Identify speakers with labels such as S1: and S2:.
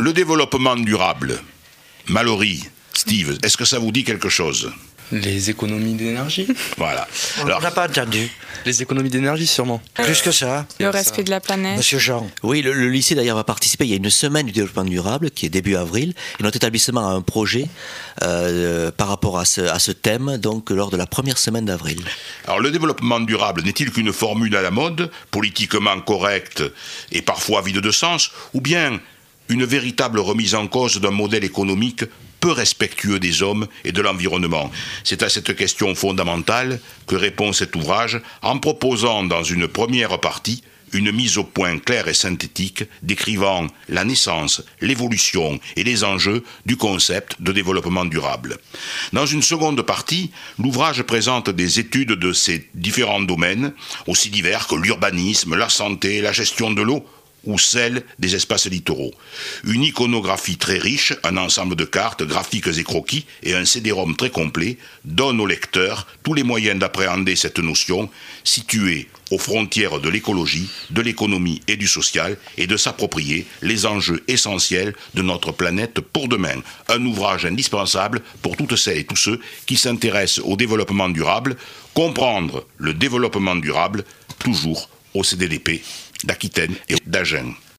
S1: Le développement durable, Mallory, Steve, est-ce que ça vous dit quelque chose?
S2: Les économies d'énergie?
S1: Voilà.
S3: On
S1: Alors,
S3: n'a pas entendu.
S2: Les économies d'énergie, sûrement.
S3: Plus que ça,
S4: Le respect de la planète.
S3: Monsieur Jean.
S5: Oui, le, le lycée d'ailleurs va participer. Il y a une semaine du développement durable qui est début avril. Et notre établissement a un projet euh, par rapport à ce, à ce thème, donc lors de la première semaine d'avril.
S1: alors, le développement durable n'est-il qu'une formule à la mode, politiquement correcte et parfois vide de sens, ou bien une véritable remise en cause d'un modèle économique peu respectueux des hommes et de l'environnement C'est à cette question fondamentale que répond cet ouvrage en proposant dans une première partie une mise au point claire et synthétique décrivant la naissance, l'évolution et les enjeux du concept de développement durable. Dans une seconde partie, l'ouvrage présente des études de ces différents domaines, aussi divers que l'urbanisme, la santé, la gestion de l'eau ou celle des espaces littoraux. Une iconographie très riche, un ensemble de cartes, graphiques et croquis et un CD-ROM très complet donnent au lecteur tous les moyens d'appréhender cette notion située aux frontières de l'écologie, de l'économie et du social et de s'approprier les enjeux essentiels de notre planète pour demain. Un ouvrage indispensable pour toutes celles et tous ceux qui s'intéressent au développement durable, comprendre le développement durable toujours au CDDP d'Aquitaine et d'Agen.